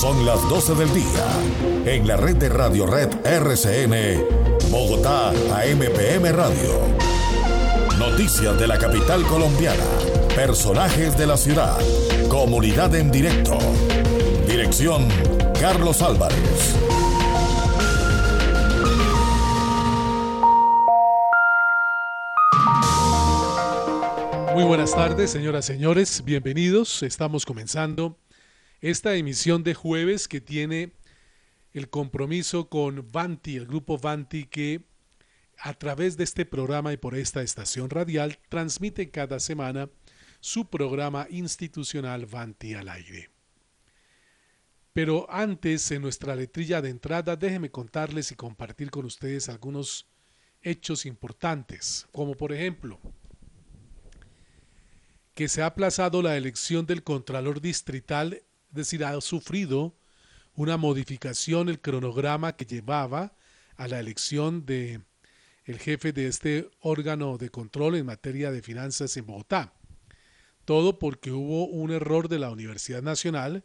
Son las 12 del día. En la red de Radio Red RCN, Bogotá AMPM Radio. Noticias de la capital colombiana. Personajes de la ciudad. Comunidad en directo. Dirección Carlos Álvarez. Muy buenas tardes, señoras y señores. Bienvenidos. Estamos comenzando esta emisión de jueves que tiene el compromiso con Vanti, el grupo Vanti que a través de este programa y por esta estación radial transmite cada semana su programa institucional Vanti al aire. Pero antes, en nuestra letrilla de entrada, déjenme contarles y compartir con ustedes algunos hechos importantes, como por ejemplo, que se ha aplazado la elección del Contralor Distrital, es decir, ha sufrido una modificación el cronograma que llevaba a la elección de el jefe de este órgano de control en materia de finanzas en Bogotá. Todo porque hubo un error de la Universidad Nacional,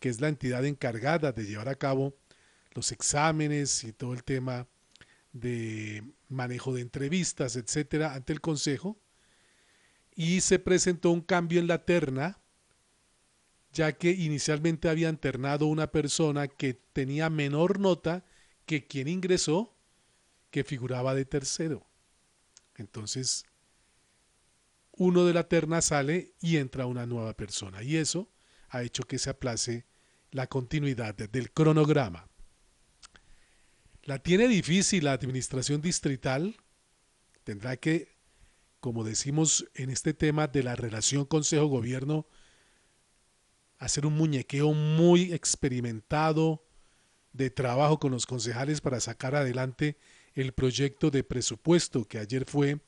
que es la entidad encargada de llevar a cabo los exámenes y todo el tema de manejo de entrevistas, etcétera, ante el Consejo, y se presentó un cambio en la terna, ya que inicialmente había ternado una persona que tenía menor nota que quien ingresó, que figuraba de tercero. Entonces, uno de la terna sale y entra una nueva persona, y eso ha hecho que se aplace la continuidad del cronograma. La tiene difícil la administración distrital, tendrá que como decimos en este tema de la relación Consejo-Gobierno, hacer un muñequeo muy experimentado de trabajo con los concejales para sacar adelante el proyecto de presupuesto que ayer fue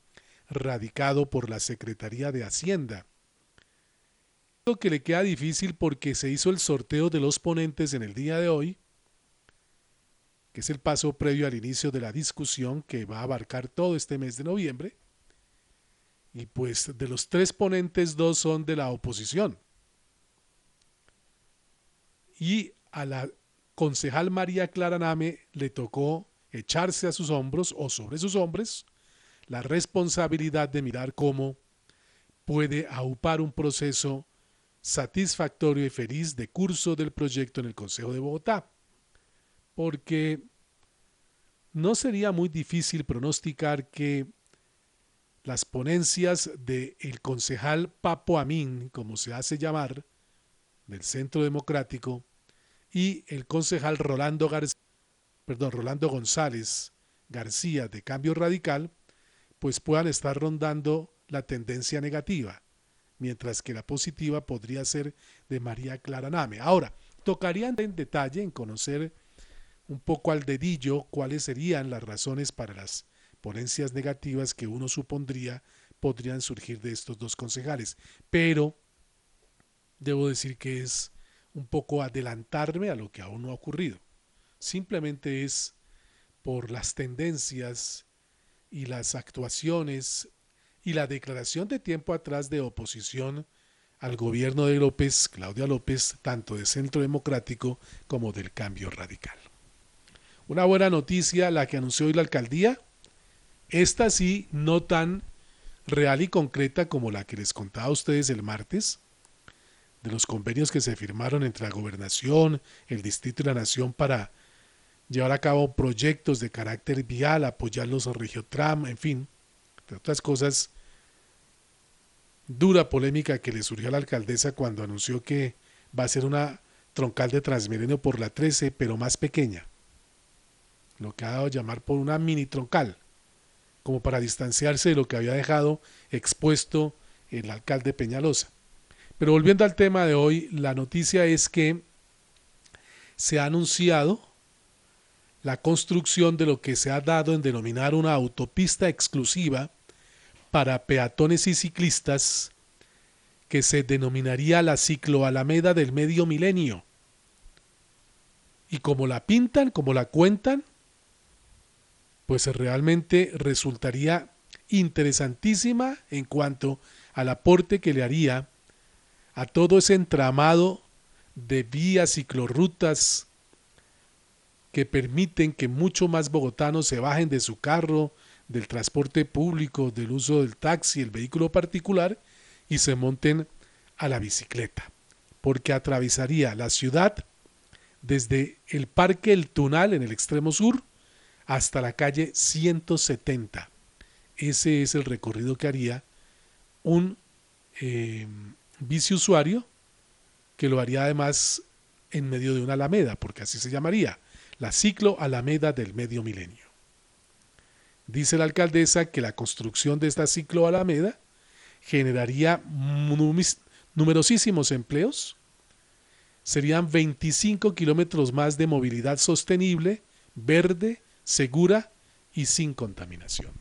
radicado por la Secretaría de Hacienda. Lo que le queda difícil porque se hizo el sorteo de los ponentes en el día de hoy, que es el paso previo al inicio de la discusión que va a abarcar todo este mes de noviembre y pues de los tres ponentes, dos son de la oposición. Y a la concejal María Clara Name le tocó echarse a sus hombros o sobre sus hombros la responsabilidad de mirar cómo puede aupar un proceso satisfactorio y feliz de curso del proyecto en el Consejo de Bogotá. Porque no sería muy difícil pronosticar que las ponencias del el concejal Papo Amin, como se hace llamar, del Centro Democrático, y el concejal Rolando, perdón, Rolando González García de Cambio Radical, pues puedan estar rondando la tendencia negativa, mientras que la positiva podría ser de María Clara Name. Ahora, tocaría en detalle en conocer un poco al dedillo cuáles serían las razones para las ponencias negativas que uno supondría podrían surgir de estos dos concejales. Pero debo decir que es un poco adelantarme a lo que aún no ha ocurrido. Simplemente es por las tendencias y las actuaciones y la declaración de tiempo atrás de oposición al gobierno de López, Claudia López, tanto de Centro Democrático como del Cambio Radical. Una buena noticia la que anunció hoy la alcaldía, esta sí, no tan real y concreta como la que les contaba a ustedes el martes, de los convenios que se firmaron entre la gobernación, el distrito y la nación para llevar a cabo proyectos de carácter vial, apoyar los regiotram, en fin, entre otras cosas, dura polémica que le surgió a la alcaldesa cuando anunció que va a ser una troncal de Transmilenio por la 13, pero más pequeña, lo que ha dado a llamar por una mini troncal como para distanciarse de lo que había dejado expuesto el alcalde Peñalosa. Pero volviendo al tema de hoy, la noticia es que se ha anunciado la construcción de lo que se ha dado en denominar una autopista exclusiva para peatones y ciclistas que se denominaría la cicloalameda del medio milenio. Y como la pintan, como la cuentan, pues realmente resultaría interesantísima en cuanto al aporte que le haría a todo ese entramado de vías, ciclorrutas que permiten que mucho más bogotanos se bajen de su carro, del transporte público, del uso del taxi, el vehículo particular y se monten a la bicicleta, porque atravesaría la ciudad desde el Parque El Tunal en el extremo sur hasta la calle 170. Ese es el recorrido que haría un eh, biciusuario que lo haría además en medio de una alameda, porque así se llamaría, la ciclo alameda del medio milenio. Dice la alcaldesa que la construcción de esta ciclo alameda generaría numerosísimos empleos, serían 25 kilómetros más de movilidad sostenible, verde, segura y sin contaminación.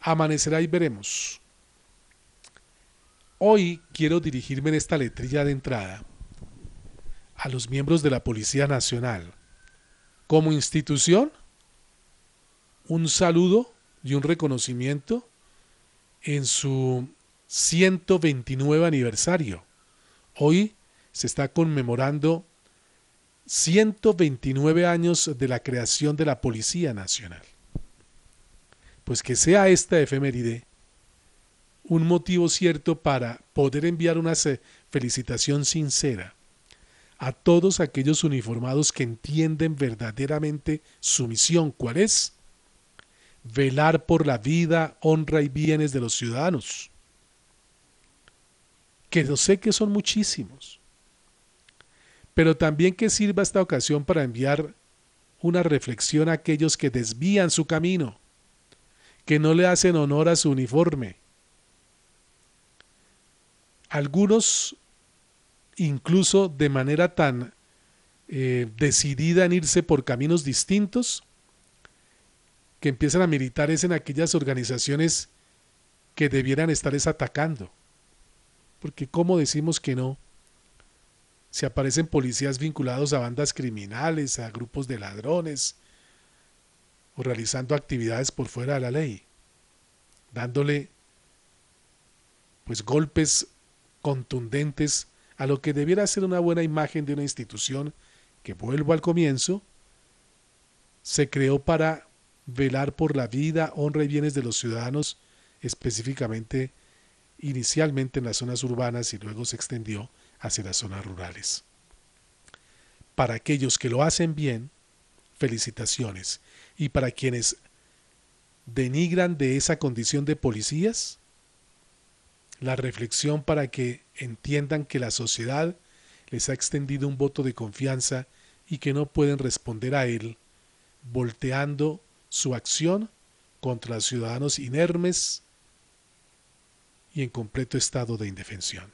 Amanecerá y veremos. Hoy quiero dirigirme en esta letrilla de entrada a los miembros de la Policía Nacional. Como institución, un saludo y un reconocimiento en su 129 aniversario. Hoy se está conmemorando 129 años de la creación de la Policía Nacional. Pues que sea esta efeméride un motivo cierto para poder enviar una felicitación sincera a todos aquellos uniformados que entienden verdaderamente su misión, ¿cuál es? Velar por la vida, honra y bienes de los ciudadanos. Que yo sé que son muchísimos pero también que sirva esta ocasión para enviar una reflexión a aquellos que desvían su camino, que no le hacen honor a su uniforme. Algunos, incluso de manera tan eh, decidida en irse por caminos distintos, que empiezan a militar es en aquellas organizaciones que debieran estar atacando. Porque ¿cómo decimos que no se aparecen policías vinculados a bandas criminales, a grupos de ladrones, o realizando actividades por fuera de la ley, dándole pues golpes contundentes a lo que debiera ser una buena imagen de una institución que vuelvo al comienzo, se creó para velar por la vida, honra y bienes de los ciudadanos, específicamente inicialmente en las zonas urbanas y luego se extendió hacia las zonas rurales. Para aquellos que lo hacen bien, felicitaciones. Y para quienes denigran de esa condición de policías, la reflexión para que entiendan que la sociedad les ha extendido un voto de confianza y que no pueden responder a él volteando su acción contra ciudadanos inermes y en completo estado de indefensión.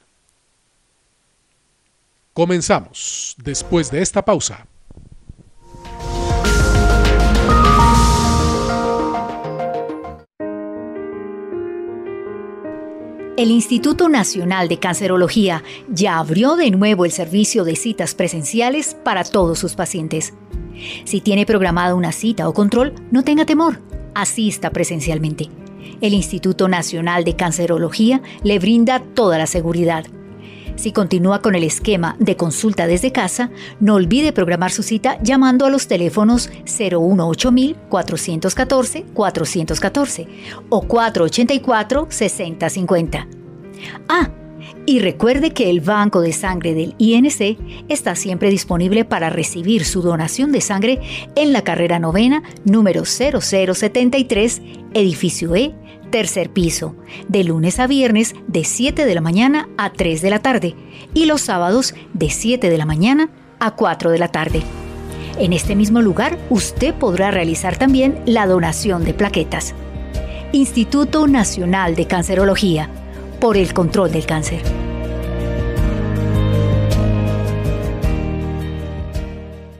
Comenzamos después de esta pausa. El Instituto Nacional de Cancerología ya abrió de nuevo el servicio de citas presenciales para todos sus pacientes. Si tiene programada una cita o control, no tenga temor, asista presencialmente. El Instituto Nacional de Cancerología le brinda toda la seguridad si continúa con el esquema de consulta desde casa, no olvide programar su cita llamando a los teléfonos 018 414 414 o 484 6050. Ah, y recuerde que el Banco de Sangre del INC está siempre disponible para recibir su donación de sangre en la carrera novena número 0073, edificio E, tercer piso, de lunes a viernes de 7 de la mañana a 3 de la tarde y los sábados de 7 de la mañana a 4 de la tarde. En este mismo lugar usted podrá realizar también la donación de plaquetas. Instituto Nacional de Cancerología, por el control del cáncer.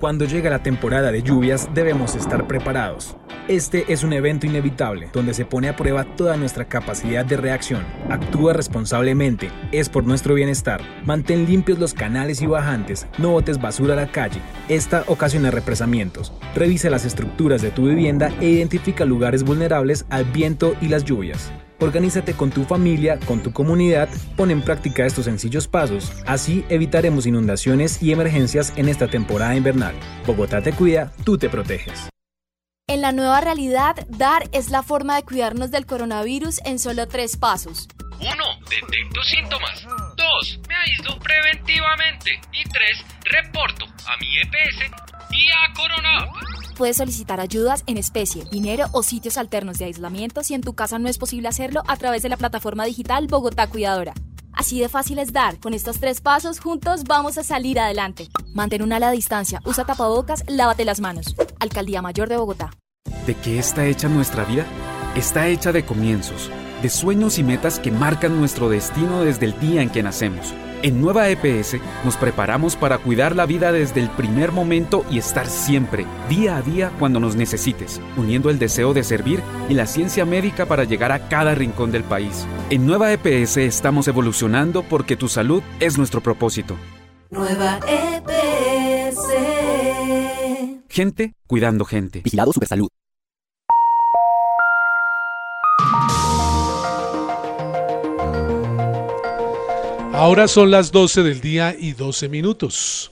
Cuando llega la temporada de lluvias debemos estar preparados. Este es un evento inevitable donde se pone a prueba toda nuestra capacidad de reacción. Actúa responsablemente, es por nuestro bienestar. Mantén limpios los canales y bajantes, no botes basura a la calle. Esta ocasiona represamientos. Revisa las estructuras de tu vivienda e identifica lugares vulnerables al viento y las lluvias. Organízate con tu familia, con tu comunidad, pon en práctica estos sencillos pasos, así evitaremos inundaciones y emergencias en esta temporada invernal. Bogotá te cuida, tú te proteges. En la nueva realidad, dar es la forma de cuidarnos del coronavirus en solo tres pasos. 1. Detecto síntomas. 2. Me aíslo preventivamente. Y 3. Reporto a mi EPS y a Corona. Puedes solicitar ayudas en especie, dinero o sitios alternos de aislamiento si en tu casa no es posible hacerlo a través de la plataforma digital Bogotá Cuidadora. Así de fácil es dar. Con estos tres pasos juntos vamos a salir adelante. Mantén una ala distancia, usa tapabocas, lávate las manos. Alcaldía Mayor de Bogotá. ¿De qué está hecha nuestra vida? Está hecha de comienzos, de sueños y metas que marcan nuestro destino desde el día en que nacemos. En Nueva EPS nos preparamos para cuidar la vida desde el primer momento y estar siempre, día a día, cuando nos necesites, uniendo el deseo de servir y la ciencia médica para llegar a cada rincón del país. En Nueva EPS estamos evolucionando porque tu salud es nuestro propósito. Nueva EPS. Gente cuidando gente. Vigilado Supersalud. Ahora son las 12 del día y 12 minutos.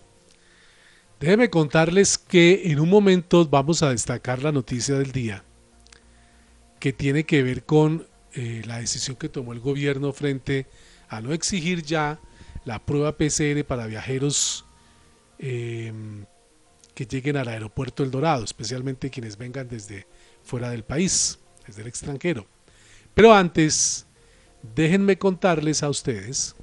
Déjenme contarles que en un momento vamos a destacar la noticia del día que tiene que ver con eh, la decisión que tomó el gobierno frente a no exigir ya la prueba PCR para viajeros eh, que lleguen al aeropuerto El Dorado, especialmente quienes vengan desde fuera del país, desde el extranjero. Pero antes, déjenme contarles a ustedes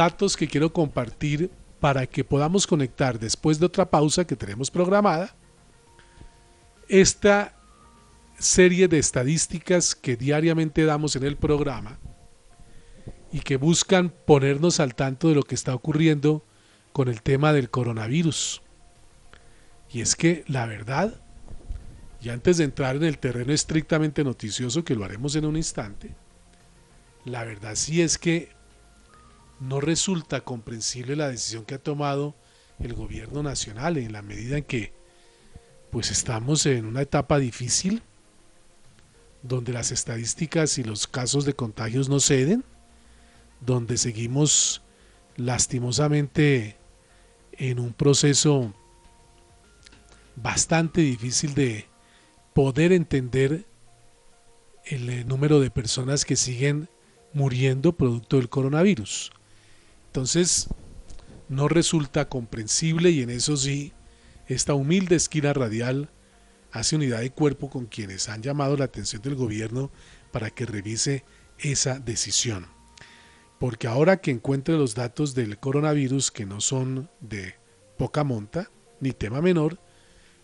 datos que quiero compartir para que podamos conectar después de otra pausa que tenemos programada esta serie de estadísticas que diariamente damos en el programa y que buscan ponernos al tanto de lo que está ocurriendo con el tema del coronavirus. Y es que la verdad, y antes de entrar en el terreno estrictamente noticioso, que lo haremos en un instante, la verdad sí es que no resulta comprensible la decisión que ha tomado el gobierno nacional en la medida en que pues estamos en una etapa difícil donde las estadísticas y los casos de contagios no ceden, donde seguimos lastimosamente en un proceso bastante difícil de poder entender el eh, número de personas que siguen muriendo producto del coronavirus. Entonces, no resulta comprensible y en eso sí, esta humilde esquina radial hace unidad de cuerpo con quienes han llamado la atención del gobierno para que revise esa decisión. Porque ahora que encuentre los datos del coronavirus que no son de poca monta, ni tema menor,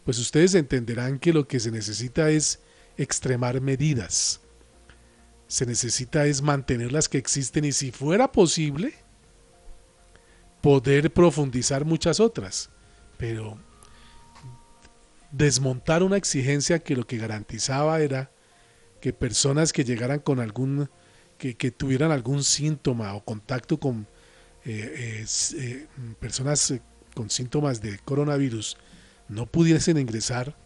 pues ustedes entenderán que lo que se necesita es extremar medidas. Se necesita es mantener las que existen y si fuera posible, poder profundizar muchas otras, pero desmontar una exigencia que lo que garantizaba era que personas que llegaran con algún, que, tuvieran algún síntoma o contacto con eh, eh, personas eh, con síntomas de coronavirus no pudiesen ingresar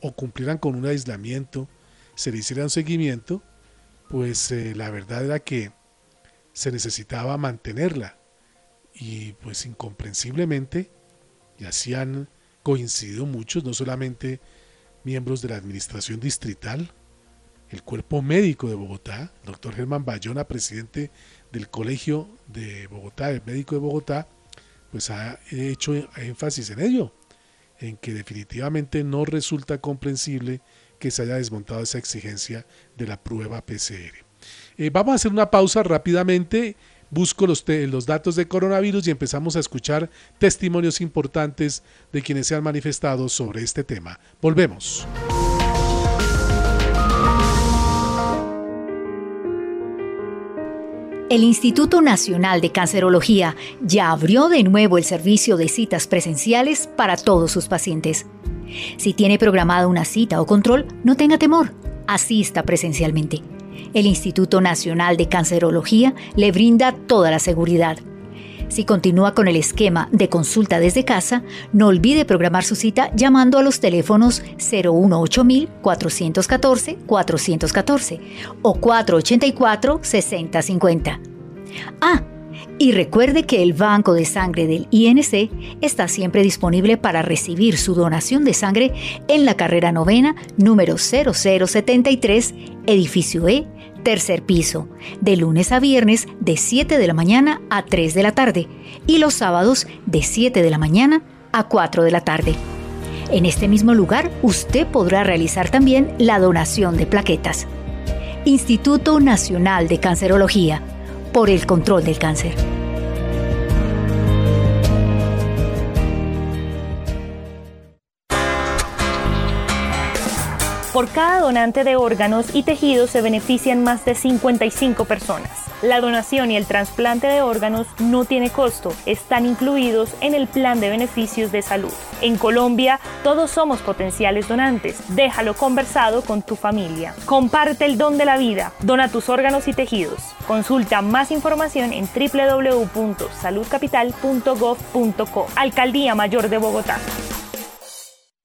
o cumplieran con un aislamiento, se le hiciera un seguimiento, pues la verdad era que se necesitaba mantenerla y pues incomprensiblemente, y así han coincidido muchos, no solamente miembros de la administración distrital, el cuerpo médico de Bogotá, el doctor Germán Bayona, presidente del Colegio de Bogotá, el médico de Bogotá, pues ha hecho énfasis en ello, en que definitivamente no resulta comprensible que se haya desmontado esa exigencia de la prueba PCR. Eh, vamos a hacer una pausa rápidamente busco los, datos de coronavirus y empezamos a escuchar testimonios importantes de quienes se han manifestado sobre este tema. Volvemos. El Instituto Nacional de Cancerología ya abrió de nuevo el servicio de citas presenciales para todos sus pacientes. Si tiene programada una cita o control, no tenga temor, asista presencialmente el Instituto Nacional de Cancerología le brinda toda la seguridad. Si continúa con el esquema de consulta desde casa, no olvide programar su cita llamando a los teléfonos 018000 414 414 o 484 6050. Ah, y recuerde que el banco de sangre del INC está siempre disponible para recibir su donación de sangre en la carrera novena número 0073, edificio E, tercer piso, de lunes a viernes de 7 de la mañana a 3 de la tarde y los sábados de 7 de la mañana a 4 de la tarde. En este mismo lugar usted podrá realizar también la donación de plaquetas. Instituto Nacional de Cancerología, por el control del cáncer. Por cada donante de órganos y tejidos se benefician más de 55 personas. La donación y el trasplante de órganos no tiene costo, están incluidos en el plan de beneficios de salud. En Colombia, todos somos potenciales donantes. Déjalo conversado con tu familia. Comparte el don de la vida. Dona tus órganos y tejidos. Consulta más información en www.saludcapital.gov.co. Alcaldía Mayor de Bogotá.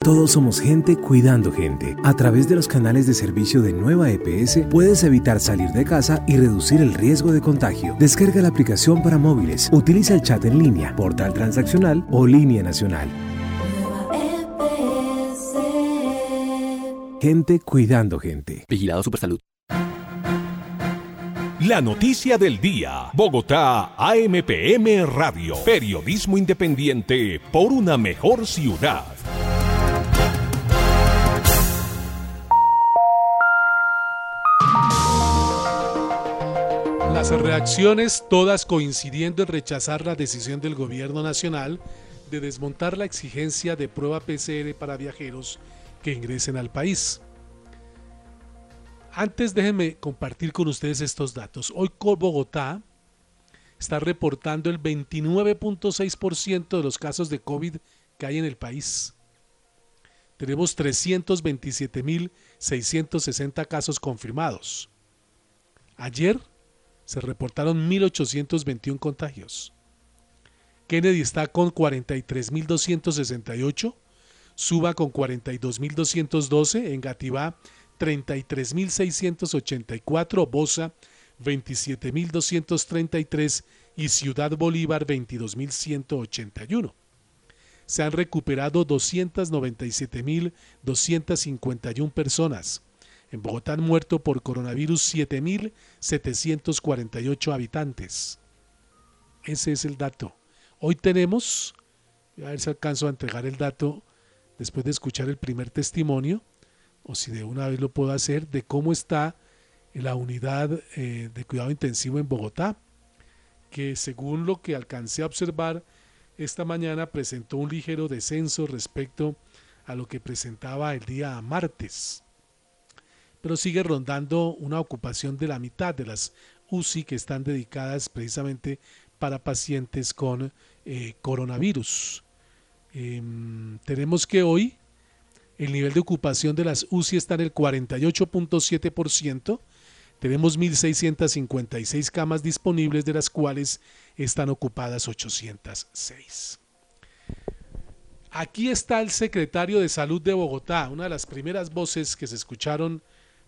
Todos somos gente cuidando gente. A través de los canales de servicio de Nueva EPS puedes evitar salir de casa y reducir el riesgo de contagio. Descarga la aplicación para móviles, utiliza el chat en línea, portal transaccional o línea nacional. Gente cuidando gente. Vigilado Supersalud. La noticia del día. Bogotá, AMPM Radio. Periodismo independiente por una mejor ciudad. Las reacciones todas coincidiendo en rechazar la decisión del gobierno nacional de desmontar la exigencia de prueba PCR para viajeros que ingresen al país. Antes déjenme compartir con ustedes estos datos. Hoy Bogotá está reportando el 29.6% de los casos de COVID que hay en el país. Tenemos 327.660 casos confirmados. Ayer se reportaron 1.821 contagios. Kennedy está con 43.268, Suba con 42.212, Engativá 33.684, Bosa 27.233 y Ciudad Bolívar 22.181. Se han recuperado 297.251 personas. En Bogotá han muerto por coronavirus 7.748 habitantes. Ese es el dato. Hoy tenemos, a ver si alcanzo a entregar el dato después de escuchar el primer testimonio, o si de una vez lo puedo hacer, de cómo está la unidad eh, de cuidado intensivo en Bogotá, que según lo que alcancé a observar esta mañana presentó un ligero descenso respecto a lo que presentaba el día martes pero sigue rondando una ocupación de la mitad de las UCI que están dedicadas precisamente para pacientes con eh, coronavirus. Em, tenemos que hoy el nivel de ocupación de las UCI está en el 48.7%. Tenemos 1.656 camas disponibles, de las cuales están ocupadas 806. Aquí está el secretario de Salud de Bogotá, una de las primeras voces que se escucharon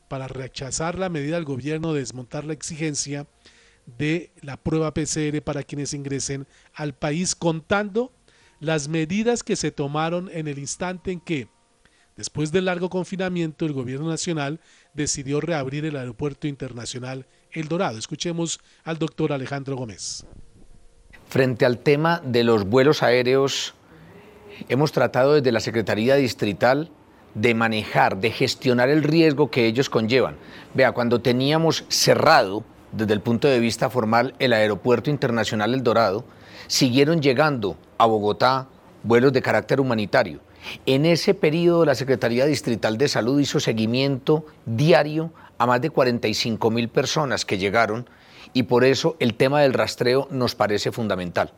para rechazar la medida del gobierno de desmontar la exigencia de la prueba PCR para quienes ingresen al país, contando las medidas que se tomaron en el instante en que, después del largo confinamiento, el gobierno nacional decidió reabrir el aeropuerto internacional El Dorado. Escuchemos al doctor Alejandro Gómez. Frente al tema de los vuelos aéreos, hemos tratado desde la Secretaría Distrital de manejar, de gestionar el riesgo que ellos conllevan. Vea, cuando teníamos cerrado desde el punto de vista formal el Aeropuerto Internacional El Dorado, siguieron llegando a Bogotá vuelos de carácter humanitario. En ese periodo la Secretaría Distrital de Salud hizo seguimiento diario a más de 45 mil personas que llegaron y por eso el tema del rastreo nos parece fundamental.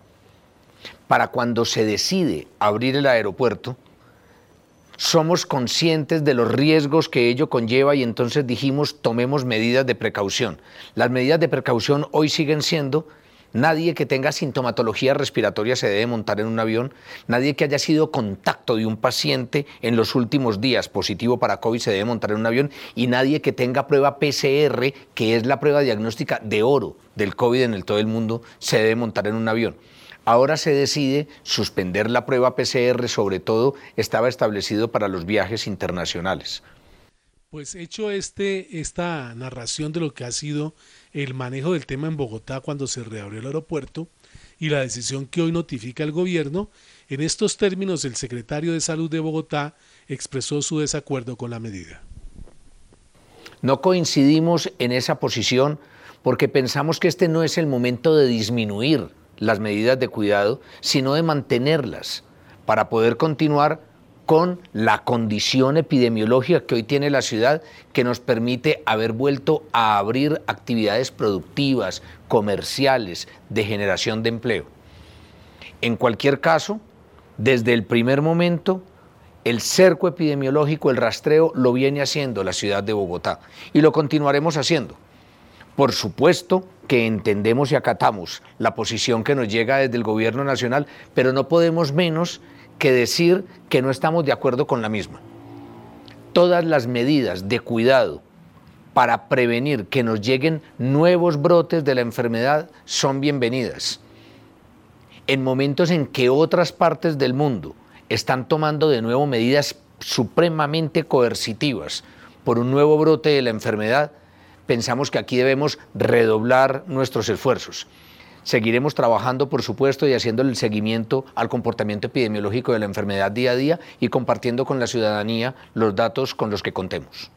Para cuando se decide abrir el aeropuerto, somos conscientes de los riesgos que ello conlleva y entonces dijimos tomemos medidas de precaución. Las medidas de precaución hoy siguen siendo Nadie que tenga sintomatología respiratoria se debe montar en un avión. Nadie que haya sido contacto de un paciente en los últimos días positivo para COVID se debe montar en un avión. Y nadie que tenga prueba PCR, que es la prueba diagnóstica de oro del COVID en el todo el mundo, se debe montar en un avión. Ahora se decide suspender la prueba PCR, sobre todo estaba establecido para los viajes internacionales. Pues hecho este, esta narración de lo que ha sido el manejo del tema en Bogotá cuando se reabrió el aeropuerto y la decisión que hoy notifica el gobierno, en estos términos el secretario de Salud de Bogotá expresó su desacuerdo con la medida. No coincidimos en esa posición porque pensamos que este no es el momento de disminuir las medidas de cuidado, sino de mantenerlas para poder continuar con la condición epidemiológica que hoy tiene la ciudad que nos permite haber vuelto a abrir actividades productivas, comerciales, de generación de empleo. En cualquier caso, desde el primer momento, el cerco epidemiológico, el rastreo, lo viene haciendo la ciudad de Bogotá y lo continuaremos haciendo. Por supuesto que entendemos y acatamos la posición que nos llega desde el gobierno nacional, pero no podemos menos que decir que no estamos de acuerdo con la misma. Todas las medidas de cuidado para prevenir que nos lleguen nuevos brotes de la enfermedad son bienvenidas. En momentos en que otras partes del mundo están tomando de nuevo medidas supremamente coercitivas por un nuevo brote de la enfermedad, pensamos que aquí debemos redoblar nuestros esfuerzos. Seguiremos trabajando, por supuesto, y haciendo el seguimiento al comportamiento epidemiológico de la enfermedad día a día y compartiendo con la ciudadanía los datos con los que contemos.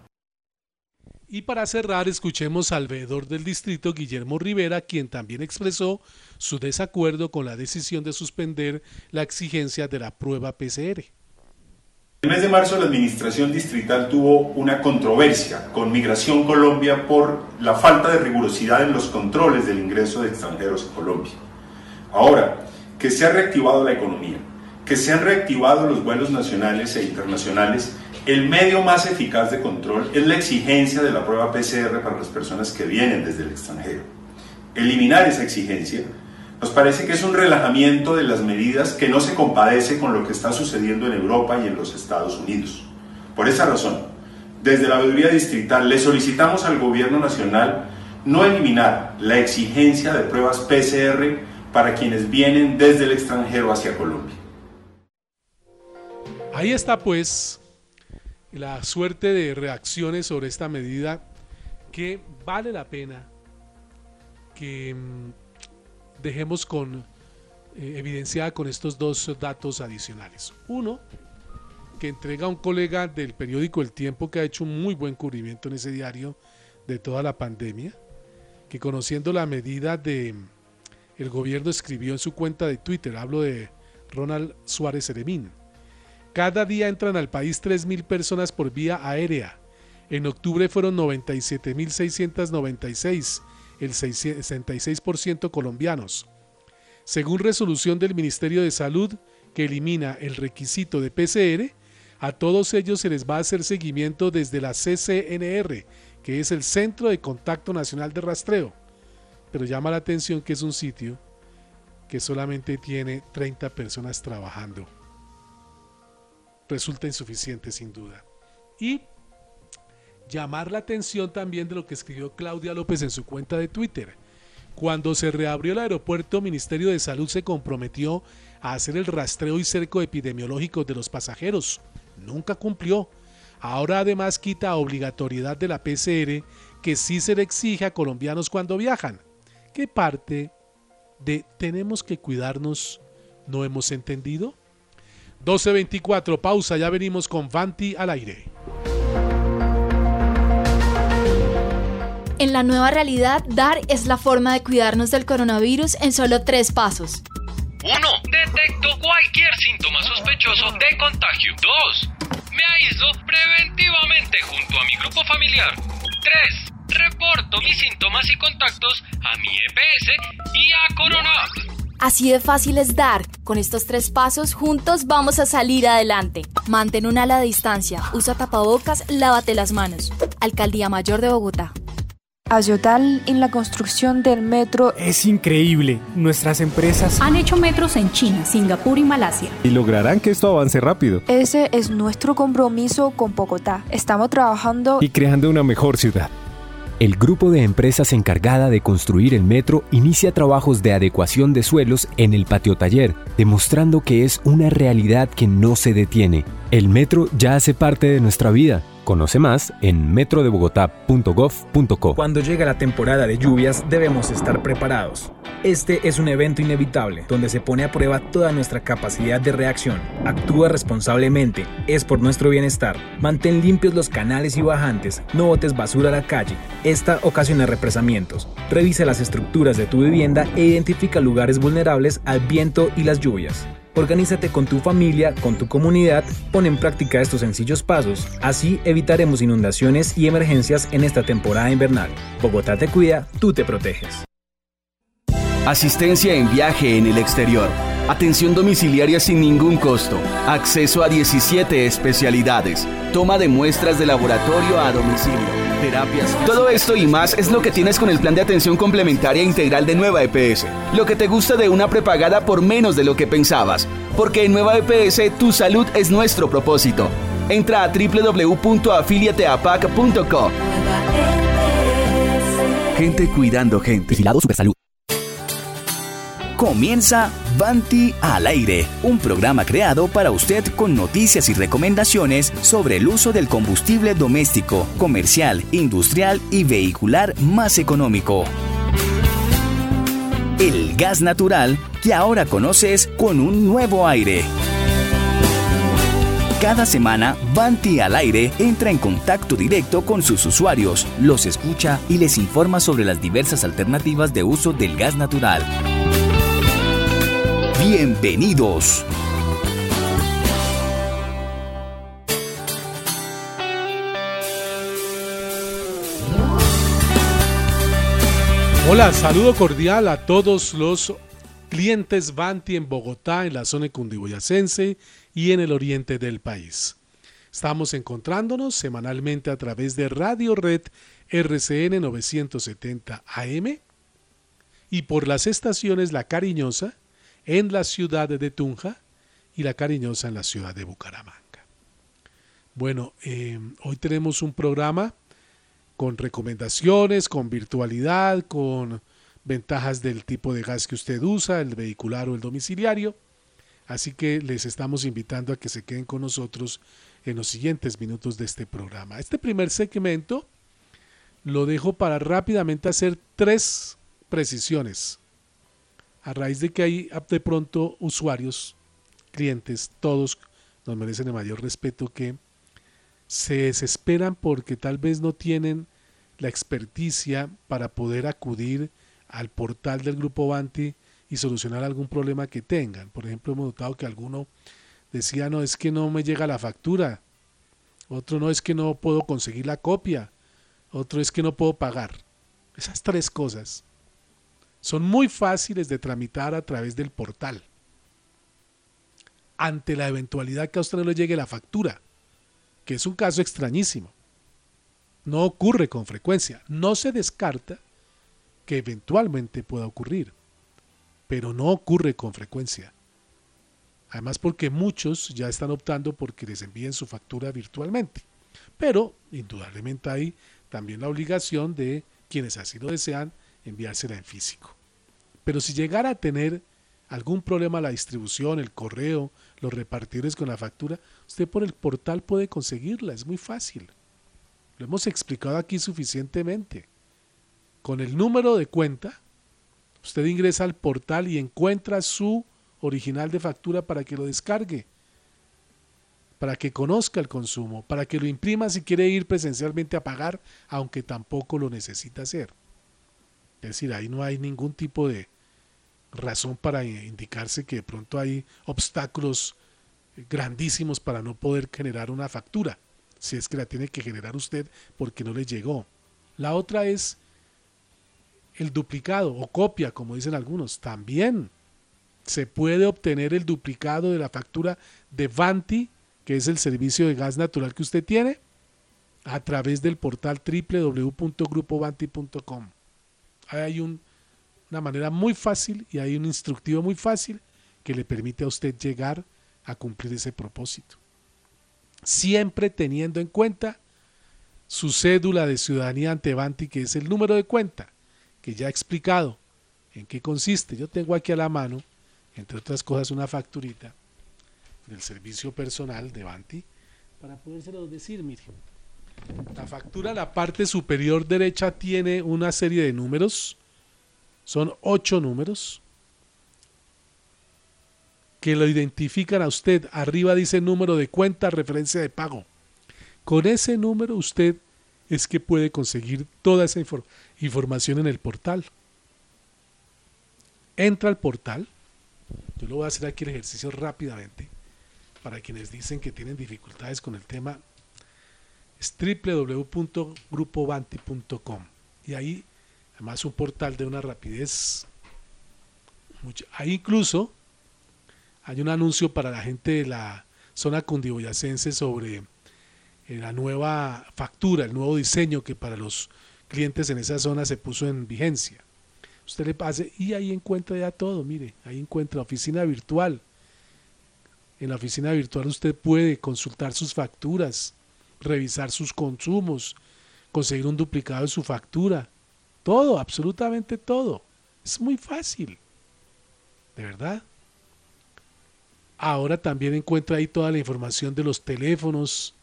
Y para cerrar, escuchemos al veedor del distrito, Guillermo Rivera, quien también expresó su desacuerdo con la decisión de suspender la exigencia de la prueba PCR. El mes de marzo la administración distrital tuvo una controversia con Migración Colombia por la falta de rigurosidad en los controles del ingreso de extranjeros a Colombia. Ahora, que se ha reactivado la economía, que se han reactivado los vuelos nacionales e internacionales, el medio más eficaz de control es la exigencia de la prueba PCR para las personas que vienen desde el extranjero. Eliminar esa exigencia nos parece que es un relajamiento de las medidas que no se compadece con lo que está sucediendo en Europa y en los Estados Unidos. Por esa razón, desde la veeduría distrital le solicitamos al gobierno nacional no eliminar la exigencia de pruebas PCR para quienes vienen desde el extranjero hacia Colombia. Ahí está pues la suerte de reacciones sobre esta medida que vale la pena que mm, dejemos con eh, evidenciada con estos dos datos adicionales. Uno, que entrega un colega del periódico El Tiempo que ha hecho un muy buen cubrimiento en ese diario de toda la pandemia, que conociendo la medida de el gobierno escribió en su cuenta de Twitter, hablo de Ronald Suárez Seremín. Cada día entran al país 3.000 personas por vía aérea. En octubre fueron 97.696 el 66% colombianos. Según resolución del Ministerio de Salud, que elimina el requisito de PCR, a todos ellos se les va a hacer seguimiento desde la CCNR, que es el Centro de Contacto Nacional de Rastreo. Pero llama la atención que es un sitio que solamente tiene 30 personas trabajando. Resulta insuficiente sin duda. Y llamar la atención también de lo que escribió Claudia López en su cuenta de Twitter. Cuando se reabrió el aeropuerto, Ministerio de Salud se comprometió a hacer el rastreo y cerco epidemiológico de los pasajeros. Nunca cumplió. Ahora además quita obligatoriedad de la PCR que sí se le exige a colombianos cuando viajan. ¿Qué parte de tenemos que cuidarnos no hemos entendido? 12.24, pausa, ya venimos con Vanti al aire. En la nueva realidad, dar es la forma de cuidarnos del coronavirus en solo tres pasos. 1. Detecto cualquier síntoma sospechoso de contagio. 2. Me aíslo preventivamente junto a mi grupo familiar. 3. Reporto mis síntomas y contactos a mi EPS y a Corona. Así de fácil es dar. Con estos tres pasos, juntos vamos a salir adelante. Mantén una ala de distancia, usa tapabocas, lávate las manos. Alcaldía Mayor de Bogotá. Ayudar en la construcción del metro. Es increíble. Nuestras empresas han hecho metros en China, Singapur y Malasia. Y lograrán que esto avance rápido. Ese es nuestro compromiso con Bogotá. Estamos trabajando y creando una mejor ciudad. El grupo de empresas encargada de construir el metro inicia trabajos de adecuación de suelos en el patio taller, demostrando que es una realidad que no se detiene. El metro ya hace parte de nuestra vida Conoce más en metrodebogotá.gov.co. Cuando llega la temporada de lluvias debemos estar preparados. Este es un evento inevitable donde se pone a prueba toda nuestra capacidad de reacción. Actúa responsablemente, es por nuestro bienestar. Mantén limpios los canales y bajantes, no botes basura a la calle. Esta ocasiona represamientos. Revisa las estructuras de tu vivienda e identifica lugares vulnerables al viento y las lluvias. Organízate con tu familia, con tu comunidad, pon en práctica estos sencillos pasos, así evitaremos inundaciones y emergencias en esta temporada invernal. Bogotá te cuida, tú te proteges. Asistencia en viaje en el exterior. Atención domiciliaria sin ningún costo. Acceso a 17 especialidades. Toma de muestras de laboratorio a domicilio terapias. Todo esto y más es lo que tienes con el plan de atención complementaria integral de Nueva EPS. Lo que te gusta de una prepagada por menos de lo que pensabas. Porque en Nueva EPS tu salud es nuestro propósito. Entra a www.afiliateapac.co. Gente cuidando gente. Vigilado Supersalud. Comienza Banti al aire, un programa creado para usted con noticias y recomendaciones sobre el uso del combustible doméstico, comercial, industrial y vehicular más económico. El gas natural que ahora conoces con un nuevo aire. Cada semana, Banti al aire entra en contacto directo con sus usuarios, los escucha y les informa sobre las diversas alternativas de uso del gas natural. Bienvenidos. Hola, saludo cordial a todos los clientes Banti en Bogotá, en la zona cundiboyacense y en el oriente del país. Estamos encontrándonos semanalmente a través de Radio Red RCN 970 AM y por las estaciones La Cariñosa en la ciudad de Tunja y La Cariñosa en la ciudad de Bucaramanga. Bueno, eh, hoy tenemos un programa con recomendaciones, con virtualidad, con ventajas del tipo de gas que usted usa, el vehicular o el domiciliario. Así que les estamos invitando a que se queden con nosotros en los siguientes minutos de este programa. Este primer segmento lo dejo para rápidamente hacer tres precisiones a raíz de que hay de pronto usuarios, clientes, todos nos merecen el mayor respeto que se desesperan porque tal vez no tienen la experticia para poder acudir al portal del grupo Banti y solucionar algún problema que tengan. Por ejemplo, hemos notado que alguno decía, no, es que no me llega la factura. Otro no es que no puedo conseguir la copia. Otro es que no puedo pagar. Esas tres cosas son muy fáciles de tramitar a través del portal. Ante la eventualidad que a usted le llegue la factura, que es un caso extrañísimo. No ocurre con frecuencia. No se descarta que eventualmente pueda ocurrir, pero no ocurre con frecuencia. Además porque muchos ya están optando porque les envíen su factura virtualmente. Pero indudablemente hay también la obligación de quienes así lo desean enviársela en físico. Pero si llegara a tener algún problema la distribución, el correo, los repartidores con la factura, usted por el portal puede conseguirla, es muy fácil. Lo hemos explicado aquí suficientemente. Con el número de cuenta, usted ingresa al portal y encuentra su original de factura para que lo descargue, para que conozca el consumo, para que lo imprima si quiere ir presencialmente a pagar, aunque tampoco lo necesita hacer. Es decir, ahí no hay ningún tipo de razón para indicarse que de pronto hay obstáculos grandísimos para no poder generar una factura, si es que la tiene que generar usted porque no le llegó. La otra es el duplicado o copia, como dicen algunos. También se puede obtener el duplicado de la factura de Vanti, que es el servicio de gas natural que usted tiene, a través del portal www.grupovanti.com. Hay un, una manera muy fácil y hay un instructivo muy fácil que le permite a usted llegar a cumplir ese propósito. Siempre teniendo en cuenta su cédula de ciudadanía ante Banti, que es el número de cuenta, que ya he explicado en qué consiste. Yo tengo aquí a la mano, entre otras cosas, una facturita del servicio personal de Banti, para podérselo decir. La factura, la parte superior derecha tiene una serie de números, son ocho números, que lo identifican a usted. Arriba dice número de cuenta, referencia de pago. Con ese número usted es que puede conseguir toda esa información en el portal. Entra al portal. Yo lo voy a hacer aquí el ejercicio rápidamente para quienes dicen que tienen dificultades con el tema. Es www.grupovanti.com y ahí además un portal de una rapidez. Ahí incluso hay un anuncio para la gente de la zona cundiboyacense sobre eh, la nueva factura, el nuevo diseño que para los clientes en esa zona se puso en vigencia. Usted le pase y ahí encuentra ya todo, mire, ahí encuentra oficina virtual. En la oficina virtual usted puede consultar sus facturas, revisar sus consumos, conseguir un duplicado de su factura. Todo, absolutamente todo. Es muy fácil. De verdad. Ahora también encuentra ahí toda la información de los teléfonos.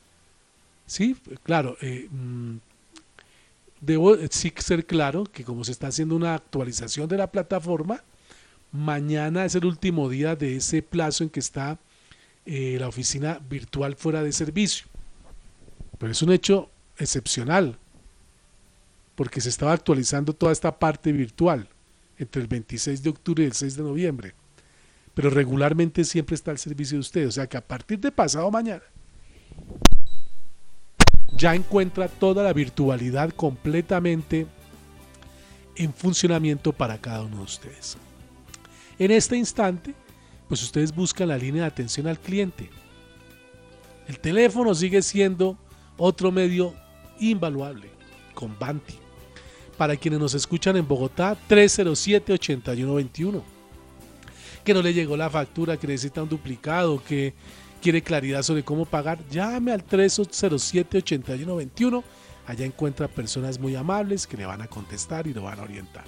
Sí, claro. Eh, mm, debo sí ser claro que como se está haciendo una actualización de la plataforma, mañana es el último día de ese plazo en que está eh, la oficina virtual fuera de servicio. Pero es un hecho excepcional, porque se estaba actualizando toda esta parte virtual entre el 26 de octubre y el 6 de noviembre pero regularmente siempre está al servicio de usted. O sea que a partir de pasado mañana ya encuentra toda la virtualidad completamente en funcionamiento para cada uno de ustedes. En este instante, pues ustedes buscan la línea de atención al cliente. El teléfono sigue siendo otro medio invaluable, con Banti. Para quienes nos escuchan en Bogotá, 307-8121 que no le llegó la factura, que necesita un duplicado, que quiere claridad sobre cómo pagar, llame al 307-8121. Allá encuentra personas muy amables que le van a contestar y lo van a orientar.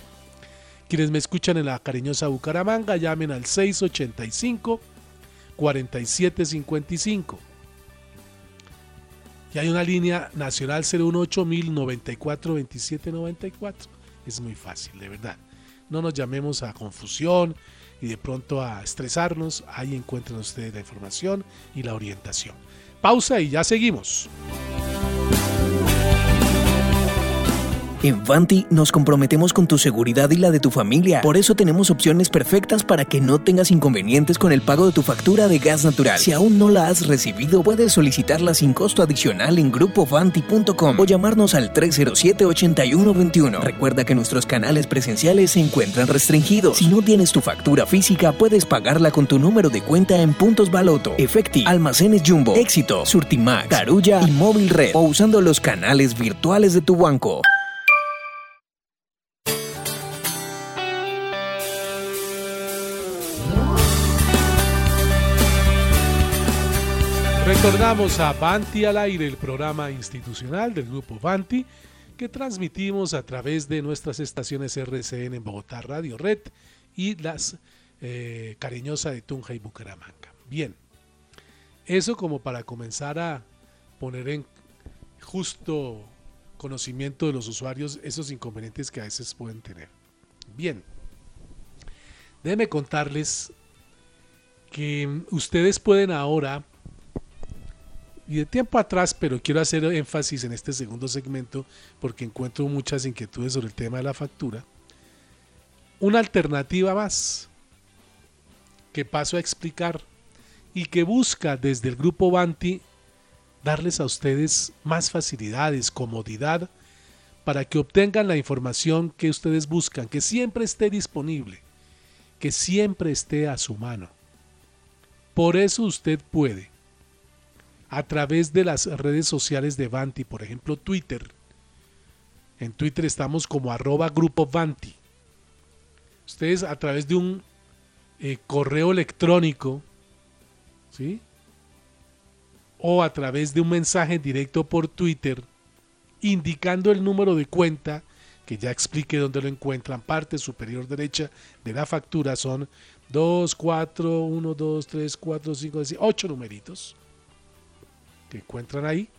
Quienes me escuchan en la cariñosa Bucaramanga, llamen al 685-4755. Y hay una línea nacional 018 1094 2794. Es muy fácil, de verdad. No nos llamemos a confusión, y de pronto a estresarnos, ahí encuentran ustedes la información y la orientación. Pausa y ya seguimos. En Vanti nos comprometemos con tu seguridad y la de tu familia. Por eso tenemos opciones perfectas para que no tengas inconvenientes con el pago de tu factura de gas natural. Si aún no la has recibido, puedes solicitarla sin costo adicional en grupovanti.com o llamarnos al 307-8121. Recuerda que nuestros canales presenciales se encuentran restringidos. Si no tienes tu factura física, puedes pagarla con tu número de cuenta en Puntos Baloto, Efecti, Almacenes Jumbo, Éxito, Surtimax, Carulla y Móvil Red o usando los canales virtuales de tu banco. Retornamos a Banti al aire, el programa institucional del grupo Banti, que transmitimos a través de nuestras estaciones RCN en Bogotá, Radio Red y las eh, cariñosa de Tunja y Bucaramanga. Bien, eso como para comenzar a poner en justo conocimiento de los usuarios esos inconvenientes que a veces pueden tener. Bien, déjenme contarles que ustedes pueden ahora y de tiempo atrás, pero quiero hacer énfasis en este segundo segmento porque encuentro muchas inquietudes sobre el tema de la factura. Una alternativa más que paso a explicar y que busca desde el grupo Banti darles a ustedes más facilidades, comodidad, para que obtengan la información que ustedes buscan, que siempre esté disponible, que siempre esté a su mano. Por eso usted puede a través de las redes sociales de Vanti, por ejemplo Twitter. En Twitter estamos como arroba grupo Vanti. Ustedes a través de un eh, correo electrónico, ¿sí? O a través de un mensaje directo por Twitter, indicando el número de cuenta, que ya explique dónde lo encuentran, parte superior derecha de la factura son 2, 4, 1, 2, 3, 4, 5, 6, 8 numeritos que encuentran ahí.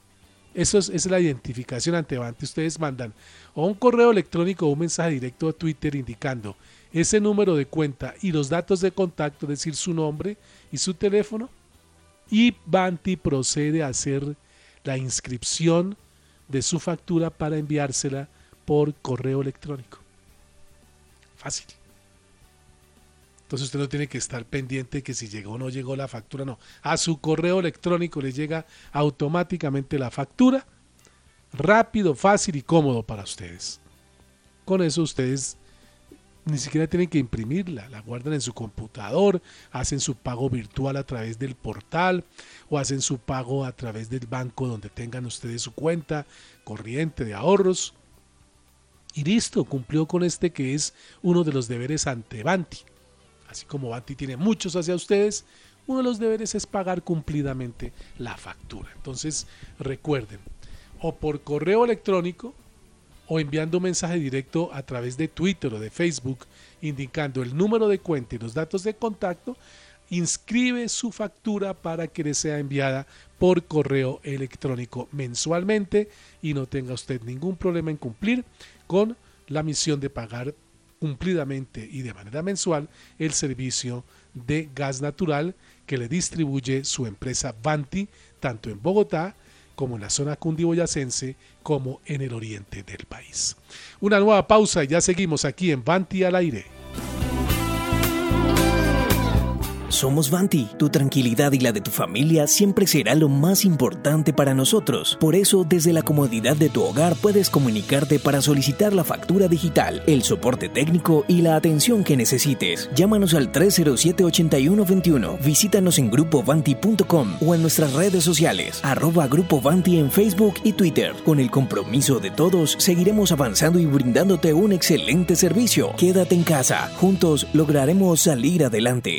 Eso es, la identificación ante Banti. Ustedes mandan o un correo electrónico o un mensaje directo a Twitter indicando ese número de cuenta y los datos de contacto, es decir, su nombre y su teléfono. Y Banti procede a hacer la inscripción de su factura para enviársela por correo electrónico. Fácil. Entonces usted no tiene que estar pendiente que si llegó o no llegó la factura, no. A su correo electrónico le llega automáticamente la factura. Rápido, fácil y cómodo para ustedes. Con eso ustedes ni siquiera tienen que imprimirla, la guardan en su computador, hacen su pago virtual a través del portal o hacen su pago a través del banco donde tengan ustedes su cuenta corriente de ahorros. Y listo, cumplió con este que es uno de los deberes ante Banti así como Banti tiene muchos hacia ustedes, uno de los deberes es pagar cumplidamente la factura. Entonces, recuerden, o por correo electrónico o enviando un mensaje directo a través de Twitter o de Facebook indicando el número de cuenta y los datos de contacto, inscribe su factura para que le sea enviada por correo electrónico mensualmente y no tenga usted ningún problema en cumplir con la misión de pagar cumplidamente y de manera mensual el servicio de gas natural que le distribuye su empresa Banti tanto en Bogotá como en la zona cundiboyacense como en el oriente del país. Una nueva pausa y ya seguimos aquí en Banti al aire. Somos Vanti. Tu tranquilidad y la de tu familia siempre será lo más importante para nosotros. Por eso, desde la comodidad de tu hogar puedes comunicarte para solicitar la factura digital, el soporte técnico y la atención que necesites. Llámanos al 307-8121. Visítanos en grupovanti.com o en nuestras redes sociales, arroba Grupo Vanti en Facebook y Twitter. Con el compromiso de todos, seguiremos avanzando y brindándote un excelente servicio. Quédate en casa. Juntos lograremos salir adelante.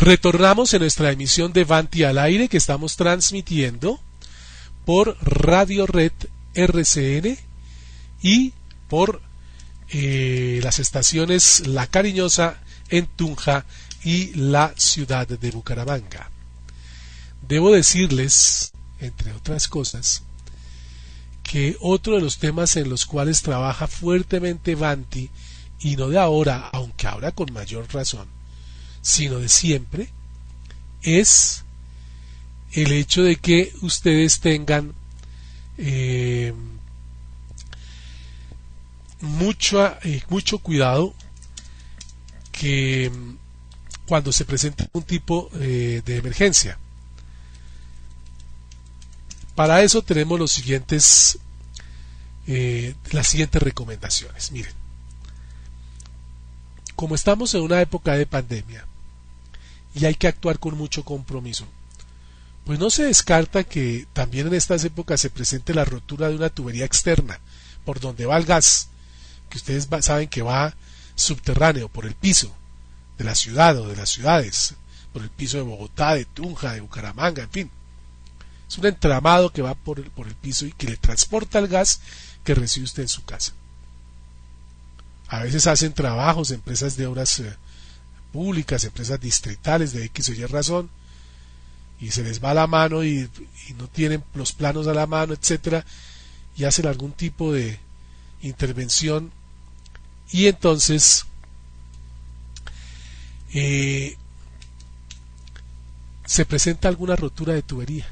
Retornamos en nuestra emisión de Vanti al aire que estamos transmitiendo por Radio Red RCN y por eh, las estaciones La Cariñosa en Tunja y la ciudad de Bucaramanga. Debo decirles, entre otras cosas, que otro de los temas en los cuales trabaja fuertemente Vanti, y no de ahora, aunque ahora con mayor razón, sino de siempre, es el hecho de que ustedes tengan eh, mucho, eh, mucho cuidado que cuando se presenta un tipo eh, de emergencia. Para eso tenemos los siguientes, las siguientes recomendaciones. Miren, como estamos en una época de pandemia, y hay que actuar con mucho compromiso. Pues no se descarta que también en estas épocas se presente la rotura de una tubería externa por donde va el gas, que ustedes saben que va subterráneo por el piso de la ciudad o de las ciudades, por el piso de Bogotá, de Tunja, de Bucaramanga, en fin. Es un entramado que va por el, por el piso y que le transporta el gas que recibe usted en su casa. A veces hacen trabajos, empresas de obras eh, públicas, empresas distritales de X o Y razón, y se les va la mano y, no tienen los planos a la mano, etcétera, y hacen algún tipo de intervención, y entonces eh, se presenta alguna rotura de tubería.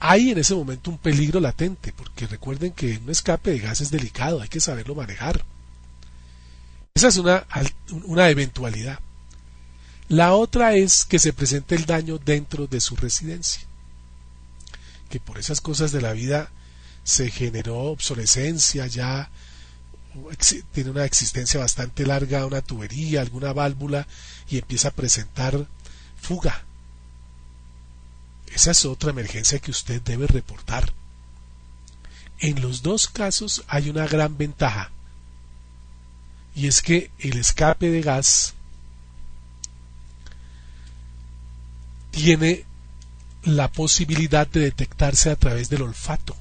Hay en ese momento un peligro latente, porque recuerden que un escape de gas es delicado, hay que saberlo manejar. Esa es una, una eventualidad. La otra es que se presente el daño dentro de su residencia. Que por esas cosas de la vida se generó obsolescencia ya tiene una existencia bastante larga, una tubería, alguna válvula y empieza a presentar fuga. Esa es otra emergencia que usted debe reportar. En los dos casos hay una gran ventaja y es que el escape de gas tiene la posibilidad de detectarse a través del olfato.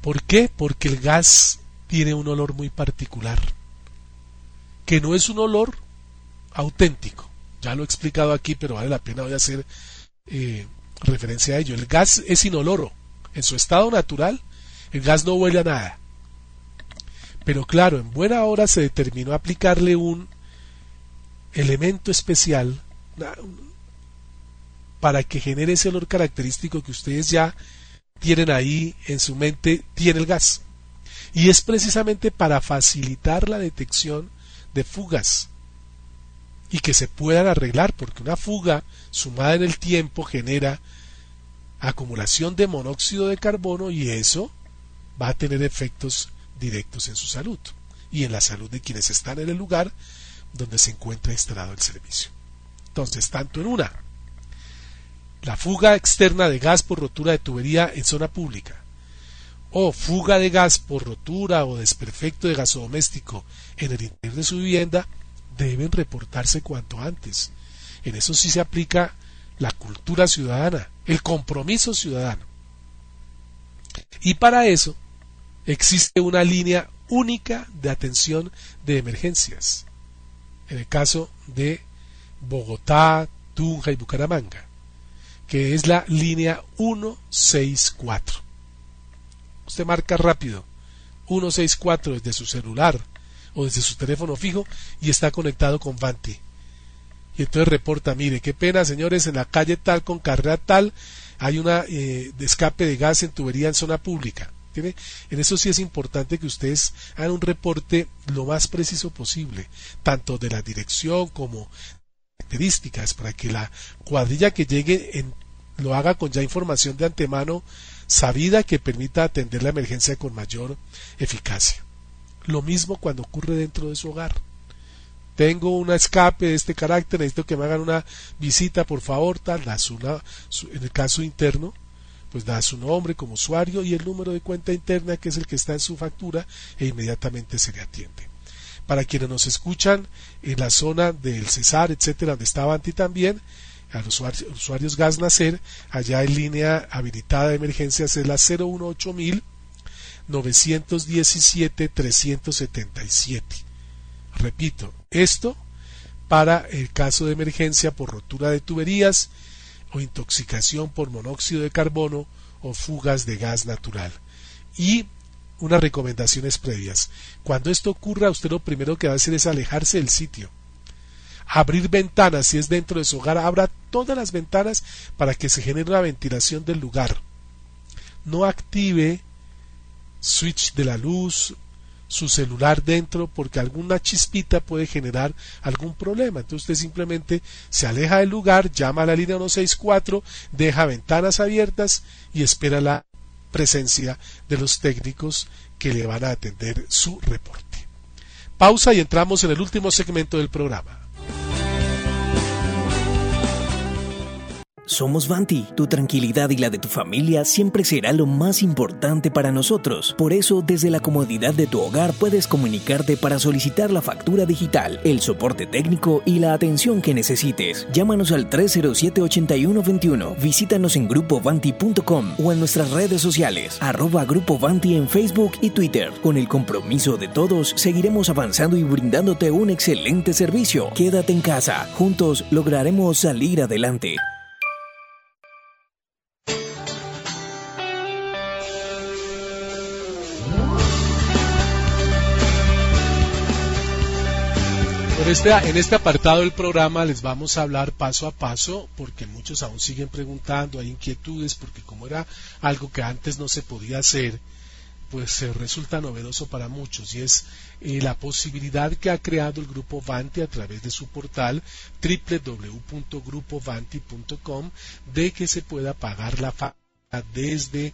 ¿Por qué? Porque el gas tiene un olor muy particular, que no es un olor auténtico. Ya lo he explicado aquí, pero vale la pena hoy hacer eh, referencia a ello. El gas es inoloro. En su estado natural, el gas no huele a nada. Pero claro, en buena hora se determinó aplicarle un elemento especial para que genere ese olor característico que ustedes ya tienen ahí en su mente, tiene el gas. Y es precisamente para facilitar la detección de fugas y que se puedan arreglar, porque una fuga sumada en el tiempo genera acumulación de monóxido de carbono y eso va a tener efectos directos en su salud y en la salud de quienes están en el lugar donde se encuentra instalado el servicio. Entonces, tanto en una, la fuga externa de gas por rotura de tubería en zona pública, o fuga de gas por rotura o desperfecto de gasodoméstico en el interior de su vivienda, deben reportarse cuanto antes. En eso sí se aplica la cultura ciudadana, el compromiso ciudadano. Y para eso existe una línea única de atención de emergencias. En el caso de Bogotá, Tunja y Bucaramanga, que es la línea 164. Usted marca rápido 164 desde su celular o desde su teléfono fijo y está conectado con Vanti. Y entonces reporta, mire, qué pena señores, en la calle tal con carrera tal hay una eh, de escape de gas en tubería en zona pública. En eso sí es importante que ustedes hagan un reporte lo más preciso posible, tanto de la dirección como características, para que la cuadrilla que llegue lo haga con ya información de antemano sabida que permita atender la emergencia con mayor eficacia. Lo mismo cuando ocurre dentro de su hogar. Tengo un escape de este carácter, necesito que me hagan una visita, por favor, tal, en el caso interno, pues da su nombre como usuario y el número de cuenta interna que es el que está en su factura e inmediatamente se le atiende. Para quienes nos escuchan en la zona del Cesar, etcétera, donde estaba Anti también, a los usuarios, Gas Nacer, allá en línea habilitada de emergencias es la 018000 917 377. Repito, esto para el caso de emergencia por rotura de tuberías o intoxicación por monóxido de carbono o fugas de gas natural. Y unas recomendaciones previas. Cuando esto ocurra, usted lo primero que va a hacer es alejarse del sitio. Abrir ventanas, si es dentro de su hogar, abra todas las ventanas para que se genere una ventilación del lugar. No active switch de la luz, su celular dentro porque alguna chispita puede generar algún problema. Entonces usted simplemente se aleja del lugar, llama a la línea 164, deja ventanas abiertas y espera la presencia de los técnicos que le van a atender su reporte. Pausa y entramos en el último segmento del programa. Somos Vanti, tu tranquilidad y la de tu familia siempre será lo más importante para nosotros. Por eso, desde la comodidad de tu hogar puedes comunicarte para solicitar la factura digital, el soporte técnico y la atención que necesites. Llámanos al 307-8121, visítanos en grupovanti.com o en nuestras redes sociales, arroba Grupo Vanti en Facebook y Twitter. Con el compromiso de todos, seguiremos avanzando y brindándote un excelente servicio. Quédate en casa, juntos lograremos salir adelante. Este, en este apartado del programa les vamos a hablar paso a paso porque muchos aún siguen preguntando, hay inquietudes porque como era algo que antes no se podía hacer, pues resulta novedoso para muchos y es eh, la posibilidad que ha creado el grupo Vanti a través de su portal www.grupovanti.com de que se pueda pagar la factura desde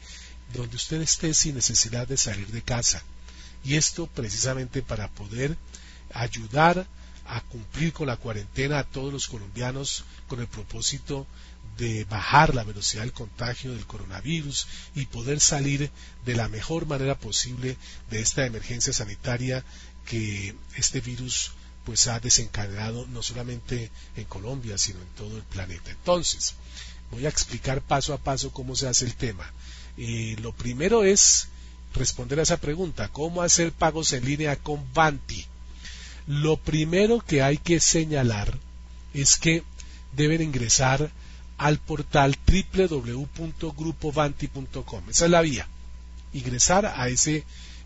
donde usted esté sin necesidad de salir de casa. Y esto precisamente para poder ayudar a cumplir con la cuarentena a todos los colombianos con el propósito de bajar la velocidad del contagio del coronavirus y poder salir de la mejor manera posible de esta emergencia sanitaria que este virus pues ha desencadenado no solamente en Colombia sino en todo el planeta. Entonces, voy a explicar paso a paso cómo se hace el tema. Eh, lo primero es responder a esa pregunta, ¿cómo hacer pagos en línea con Banti? Lo primero que hay que señalar es que deben ingresar al portal www.grupovanti.com. Esa es la vía. Ingresar a ese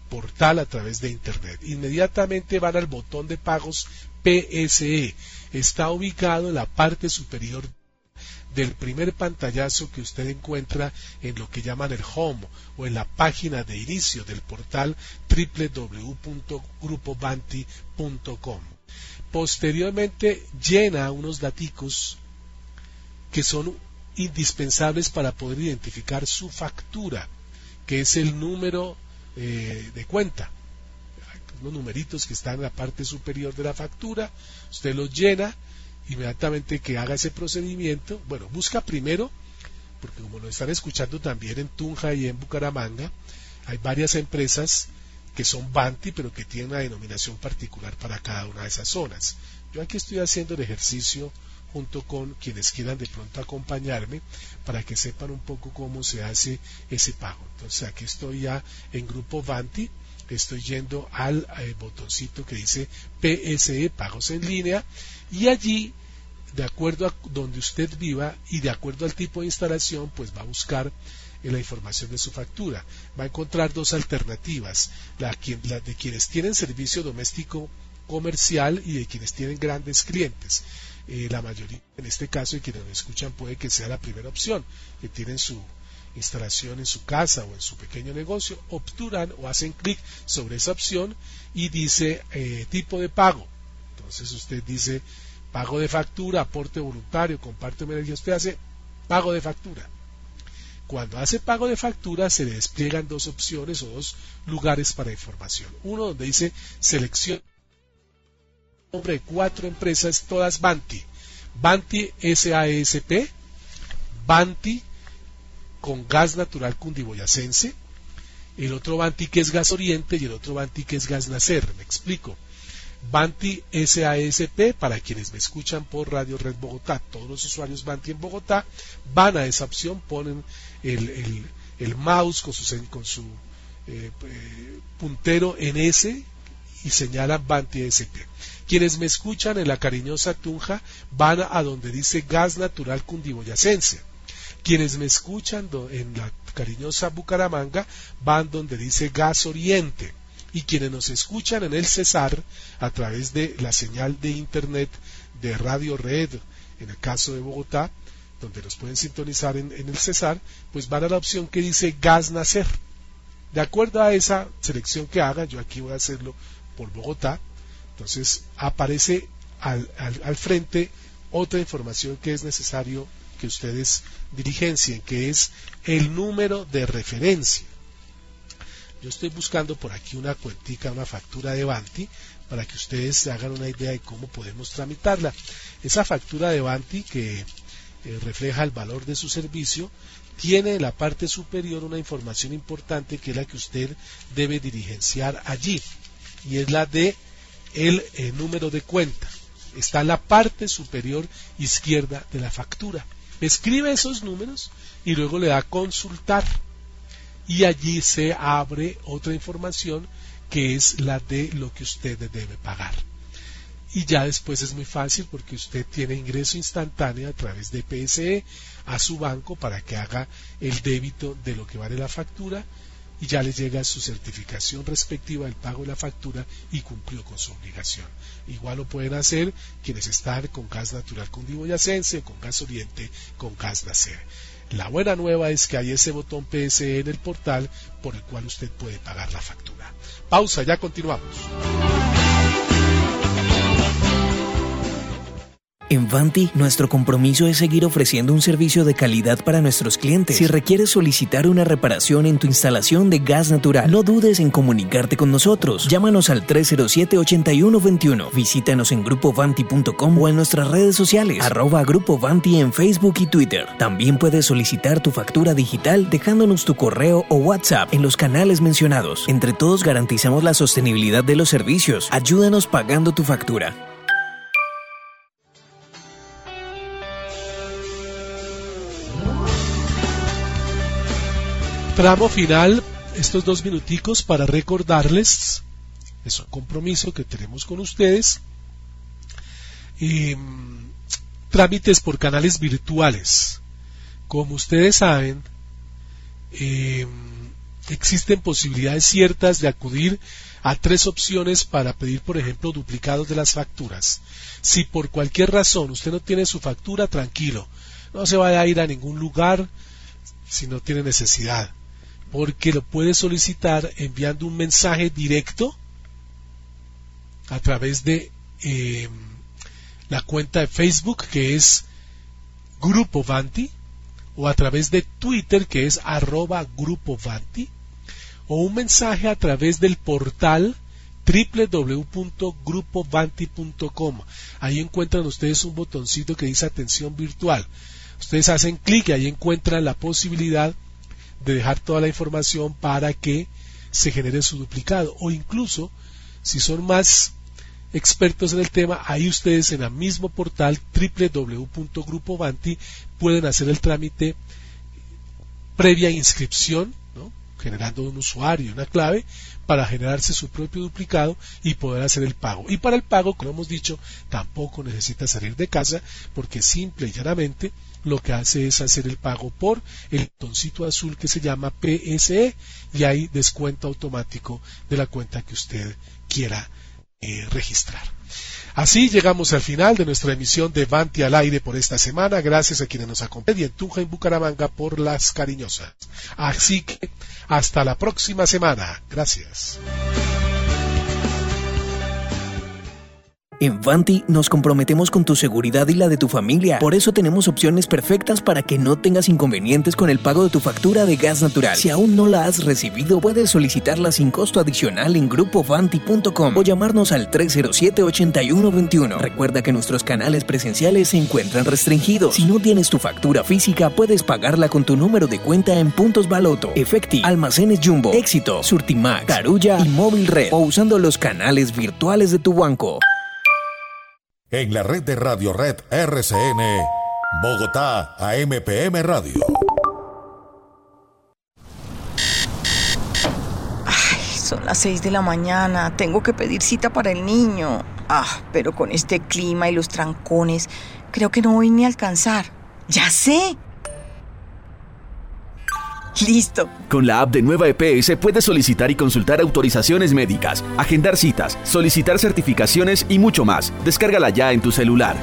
portal a través de Internet. Inmediatamente van al botón de pagos PSE. Está ubicado en la parte superior del primer pantallazo que usted encuentra en lo que llaman el home o en la página de inicio del portal www.grupovanti.com. Posteriormente llena unos daticos que son indispensables para poder identificar su factura, que es el número eh, de cuenta. Unos numeritos que están en la parte superior de la factura, usted los llena, inmediatamente que haga ese procedimiento, bueno, busca primero, porque como lo están escuchando también en Tunja y en Bucaramanga, hay varias empresas que son Banti, pero que tienen una denominación particular para cada una de esas zonas. Yo aquí estoy haciendo el ejercicio junto con quienes quieran de pronto acompañarme para que sepan un poco cómo se hace ese pago. Entonces aquí estoy ya en grupo Vanti, estoy yendo al eh, botoncito que dice PSE, pagos en línea, y allí, de acuerdo a donde usted viva y de acuerdo al tipo de instalación, pues va a buscar en la información de su factura. Va a encontrar dos alternativas, la, de quienes tienen servicio doméstico comercial y de quienes tienen grandes clientes. Eh, la mayoría, en este caso, de quienes me escuchan, puede que sea la primera opción, que tienen su instalación en su casa o en su pequeño negocio, obturan o hacen clic sobre esa opción y dice eh, tipo de pago. Entonces usted dice pago de factura, aporte voluntario, comparte energía, usted hace pago de factura. Cuando hace pago de factura se le despliegan dos opciones o dos lugares para información. Uno donde dice selección nombre de cuatro empresas, todas Banti. Banti SASP, Banti con gas natural cundiboyacense, el otro Banti que es gas oriente y el otro Banti que es gas nacer. Me explico. Banti SASP, para quienes me escuchan por Radio Red Bogotá, todos los usuarios Banti en Bogotá van a esa opción, ponen el, mouse con su, con su eh, eh, puntero en S y señalan Banti SP. Quienes me escuchan en la cariñosa Tunja van a donde dice gas natural cundiboyacense. Quienes me escuchan en la cariñosa Bucaramanga van donde dice gas oriente. Y quienes nos escuchan en el Cesar a través de la señal de internet de Radio Red, en el caso de Bogotá, donde nos pueden sintonizar en, el Cesar, pues van a la opción que dice gas nacer. De acuerdo a esa selección que haga, yo aquí voy a hacerlo por Bogotá, entonces aparece al, al, frente otra información que es necesario que ustedes dirigencien, que es el número de referencia. Yo estoy buscando por aquí una cuentica, una factura de Banti, para que ustedes se hagan una idea de cómo podemos tramitarla. Esa factura de Banti que eh, refleja el valor de su servicio, tiene en la parte superior una información importante que es la que usted debe dirigenciar allí, y es la de el eh, número de cuenta. Está en la parte superior izquierda de la factura. Escribe esos números y luego le da consultar. Y allí se abre otra información que es la de lo que usted debe pagar. Y ya después es muy fácil porque usted tiene ingreso instantáneo a través de PSE a su banco para que haga el débito de lo que vale la factura y ya le llega su certificación respectiva del pago de la factura y cumplió con su obligación. Igual lo pueden hacer quienes están con gas natural con Diboyacense, con gas oriente, con gas nacer. La buena nueva es que hay ese botón PSE en el portal por el cual usted puede pagar la factura. Pausa, ya continuamos. En Vanti, nuestro compromiso es seguir ofreciendo un servicio de calidad para nuestros clientes. Si requieres solicitar una reparación en tu instalación de gas natural, no dudes en comunicarte con nosotros. Llámanos al 307-8121. Visítanos en grupovanti.com o en nuestras redes sociales, arroba Grupo Vanti en Facebook y Twitter. También puedes solicitar tu factura digital dejándonos tu correo o WhatsApp en los canales mencionados. Entre todos garantizamos la sostenibilidad de los servicios. Ayúdanos pagando tu factura. Tramo final, estos dos minuticos para recordarles, es un compromiso que tenemos con ustedes, em, trámites por canales virtuales. Como ustedes saben, em, existen posibilidades ciertas de acudir a tres opciones para pedir, por ejemplo, duplicados de las facturas. Si por cualquier razón usted no tiene su factura, tranquilo, no se vaya a ir a ningún lugar si no tiene necesidad porque lo puede solicitar enviando un mensaje directo a través de em, la cuenta de Facebook que es Grupo Vanti o a través de Twitter que es arroba Grupo Vanti o un mensaje a través del portal www.grupovanti.com. Ahí encuentran ustedes un botoncito que dice atención virtual. Ustedes hacen clic y ahí encuentran la posibilidad de dejar toda la información para que se genere su duplicado o incluso si son más expertos en el tema, ahí ustedes en el mismo portal www.grupovanti pueden hacer el trámite previa inscripción, generando un usuario, una clave, para generarse su propio duplicado y poder hacer el pago. Y para el pago, como hemos dicho, tampoco necesita salir de casa porque simple y llanamente lo que hace es hacer el pago por el toncito azul que se llama PSE y hay descuento automático de la cuenta que usted quiera eh, registrar. Así llegamos al final de nuestra emisión de Vanti al aire por esta semana. Gracias a quienes nos acompañan y en Tunja en Bucaramanga por las cariñosas. Así que hasta la próxima semana. Gracias. En Vanti nos comprometemos con tu seguridad y la de tu familia. Por eso tenemos opciones perfectas para que no tengas inconvenientes con el pago de tu factura de gas natural. Si aún no la has recibido, puedes solicitarla sin costo adicional en grupovanti.com o llamarnos al 307-8121. Recuerda que nuestros canales presenciales se encuentran restringidos. Si no tienes tu factura física, puedes pagarla con tu número de cuenta en Puntos Baloto, Efecti, Almacenes Jumbo, Éxito, Surtimax, Carulla y Móvil Red o usando los canales virtuales de tu banco en la red de Radio Red RCN, Bogotá, AMPM Radio. Ay, son las 6 de la mañana, tengo que pedir cita para el niño. Ah, pero con este clima y los trancones, creo que no voy ni a alcanzar. Ya sé, Listo. Con la app de Nueva EPS puedes solicitar y consultar autorizaciones médicas, agendar citas, solicitar certificaciones y mucho más. Descárgala ya en tu celular.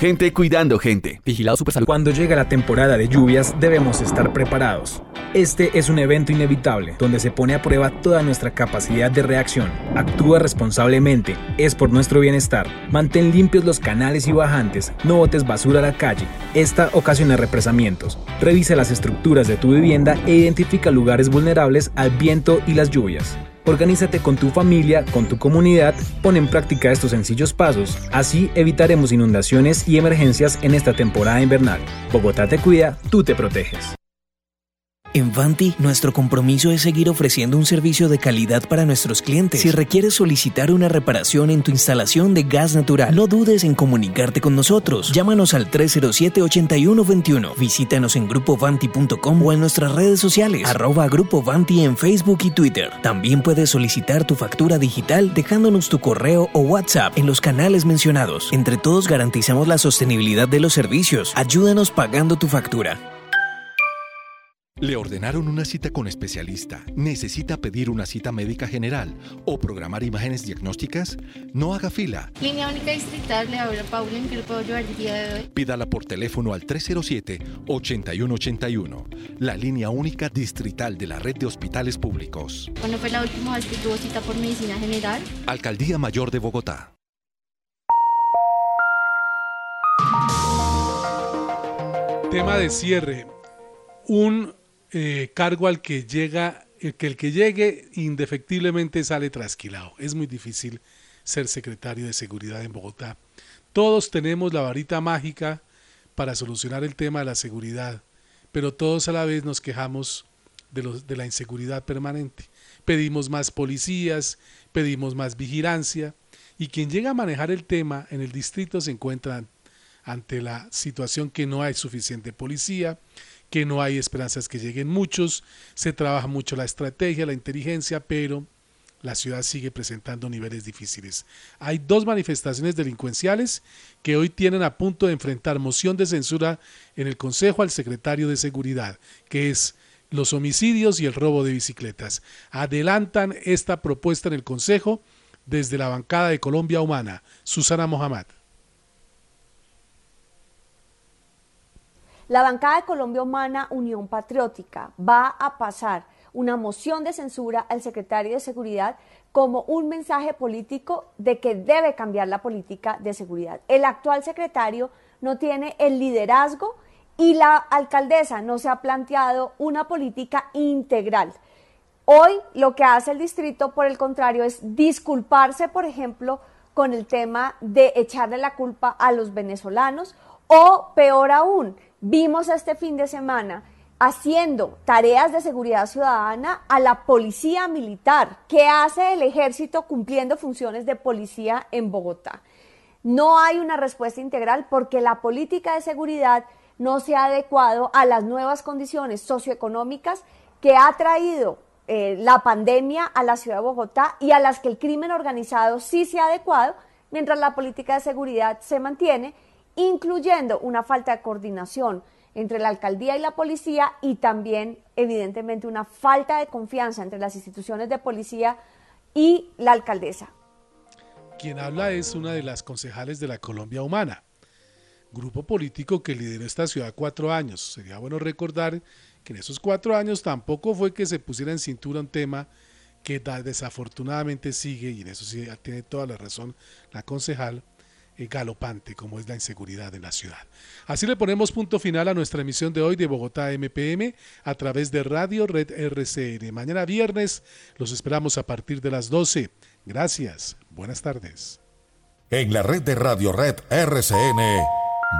Gente cuidando gente. Vigilado Supersalud. Cuando llega la temporada de lluvias debemos estar preparados. Este es un evento inevitable donde se pone a prueba toda nuestra capacidad de reacción. Actúa responsablemente, es por nuestro bienestar. Mantén limpios los canales y bajantes, no botes basura a la calle. Esta ocasiona represamientos. Revisa las estructuras de tu vivienda e identifica lugares vulnerables al viento y las lluvias. Organízate con tu familia, con tu comunidad, pon en práctica estos sencillos pasos, así evitaremos inundaciones y emergencias en esta temporada invernal. Bogotá te cuida, tú te proteges. En Vanti, nuestro compromiso es seguir ofreciendo un servicio de calidad para nuestros clientes. Si requieres solicitar una reparación en tu instalación de gas natural, no dudes en comunicarte con nosotros. Llámanos al 307-8121. Visítanos en grupovanti.com o en nuestras redes sociales, arroba Grupo Vanti en Facebook y Twitter. También puedes solicitar tu factura digital dejándonos tu correo o WhatsApp en los canales mencionados. Entre todos garantizamos la sostenibilidad de los servicios. Ayúdanos pagando tu factura. Le ordenaron una cita con especialista. ¿Necesita pedir una cita médica general o programar imágenes diagnósticas? No haga fila. Línea Única Distrital, le habla Paula, ¿en qué le puedo ayudar el día de hoy? Pídala por teléfono al 307-8181. La línea única distrital de la red de hospitales públicos. ¿Cuándo fue la última vez que tuvo cita por medicina general? Alcaldía Mayor de Bogotá. Tema de cierre. Un eh, cargo al que llega, el que el que llegue indefectiblemente sale trasquilado. Es muy difícil ser secretario de seguridad en Bogotá. Todos tenemos la varita mágica para solucionar el tema de la seguridad, pero todos a la vez nos quejamos de, los, de la inseguridad permanente. Pedimos más policías, pedimos más vigilancia, y quien llega a manejar el tema en el distrito se encuentra ante la situación que no hay suficiente policía, que no hay esperanzas que lleguen muchos, se trabaja mucho la estrategia, la inteligencia, pero la ciudad sigue presentando niveles difíciles. Hay dos manifestaciones delincuenciales que hoy tienen a punto de enfrentar moción de censura en el Consejo al secretario de Seguridad, que es los homicidios y el robo de bicicletas. Adelantan esta propuesta en el Consejo desde la bancada de Colombia Humana. Susana Mohamed. La bancada de Colombia Humana Unión Patriótica va a pasar una moción de censura al secretario de Seguridad como un mensaje político de que debe cambiar la política de seguridad. El actual secretario no tiene el liderazgo y la alcaldesa no se ha planteado una política integral. Hoy lo que hace el distrito, por el contrario, es disculparse, por ejemplo, con el tema de echarle la culpa a los venezolanos o, peor aún, vimos este fin de semana haciendo tareas de seguridad ciudadana a la policía militar. ¿Qué hace el ejército cumpliendo funciones de policía en Bogotá? No hay una respuesta integral porque la política de seguridad no se ha adecuado a las nuevas condiciones socioeconómicas que ha traído eh, la pandemia a la ciudad de Bogotá y a las que el crimen organizado sí se ha adecuado, mientras la política de seguridad se mantiene, incluyendo una falta de coordinación entre la alcaldía y la policía y también, evidentemente, una falta de confianza entre las instituciones de policía y la alcaldesa. Quien habla es una de las concejales de la Colombia Humana, grupo político que lideró esta ciudad cuatro años. Sería bueno recordar que en esos cuatro años tampoco fue que se pusiera en cintura un tema que desafortunadamente sigue, y en eso sí tiene toda la razón la concejal, galopante como es la inseguridad en la ciudad. Así le ponemos punto final a nuestra emisión de hoy de Bogotá MPM a través de Radio Red RCN. Mañana viernes los esperamos a partir de las 12. Gracias. Buenas tardes. En la red de Radio Red RCN,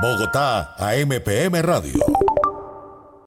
Bogotá AMPM Radio.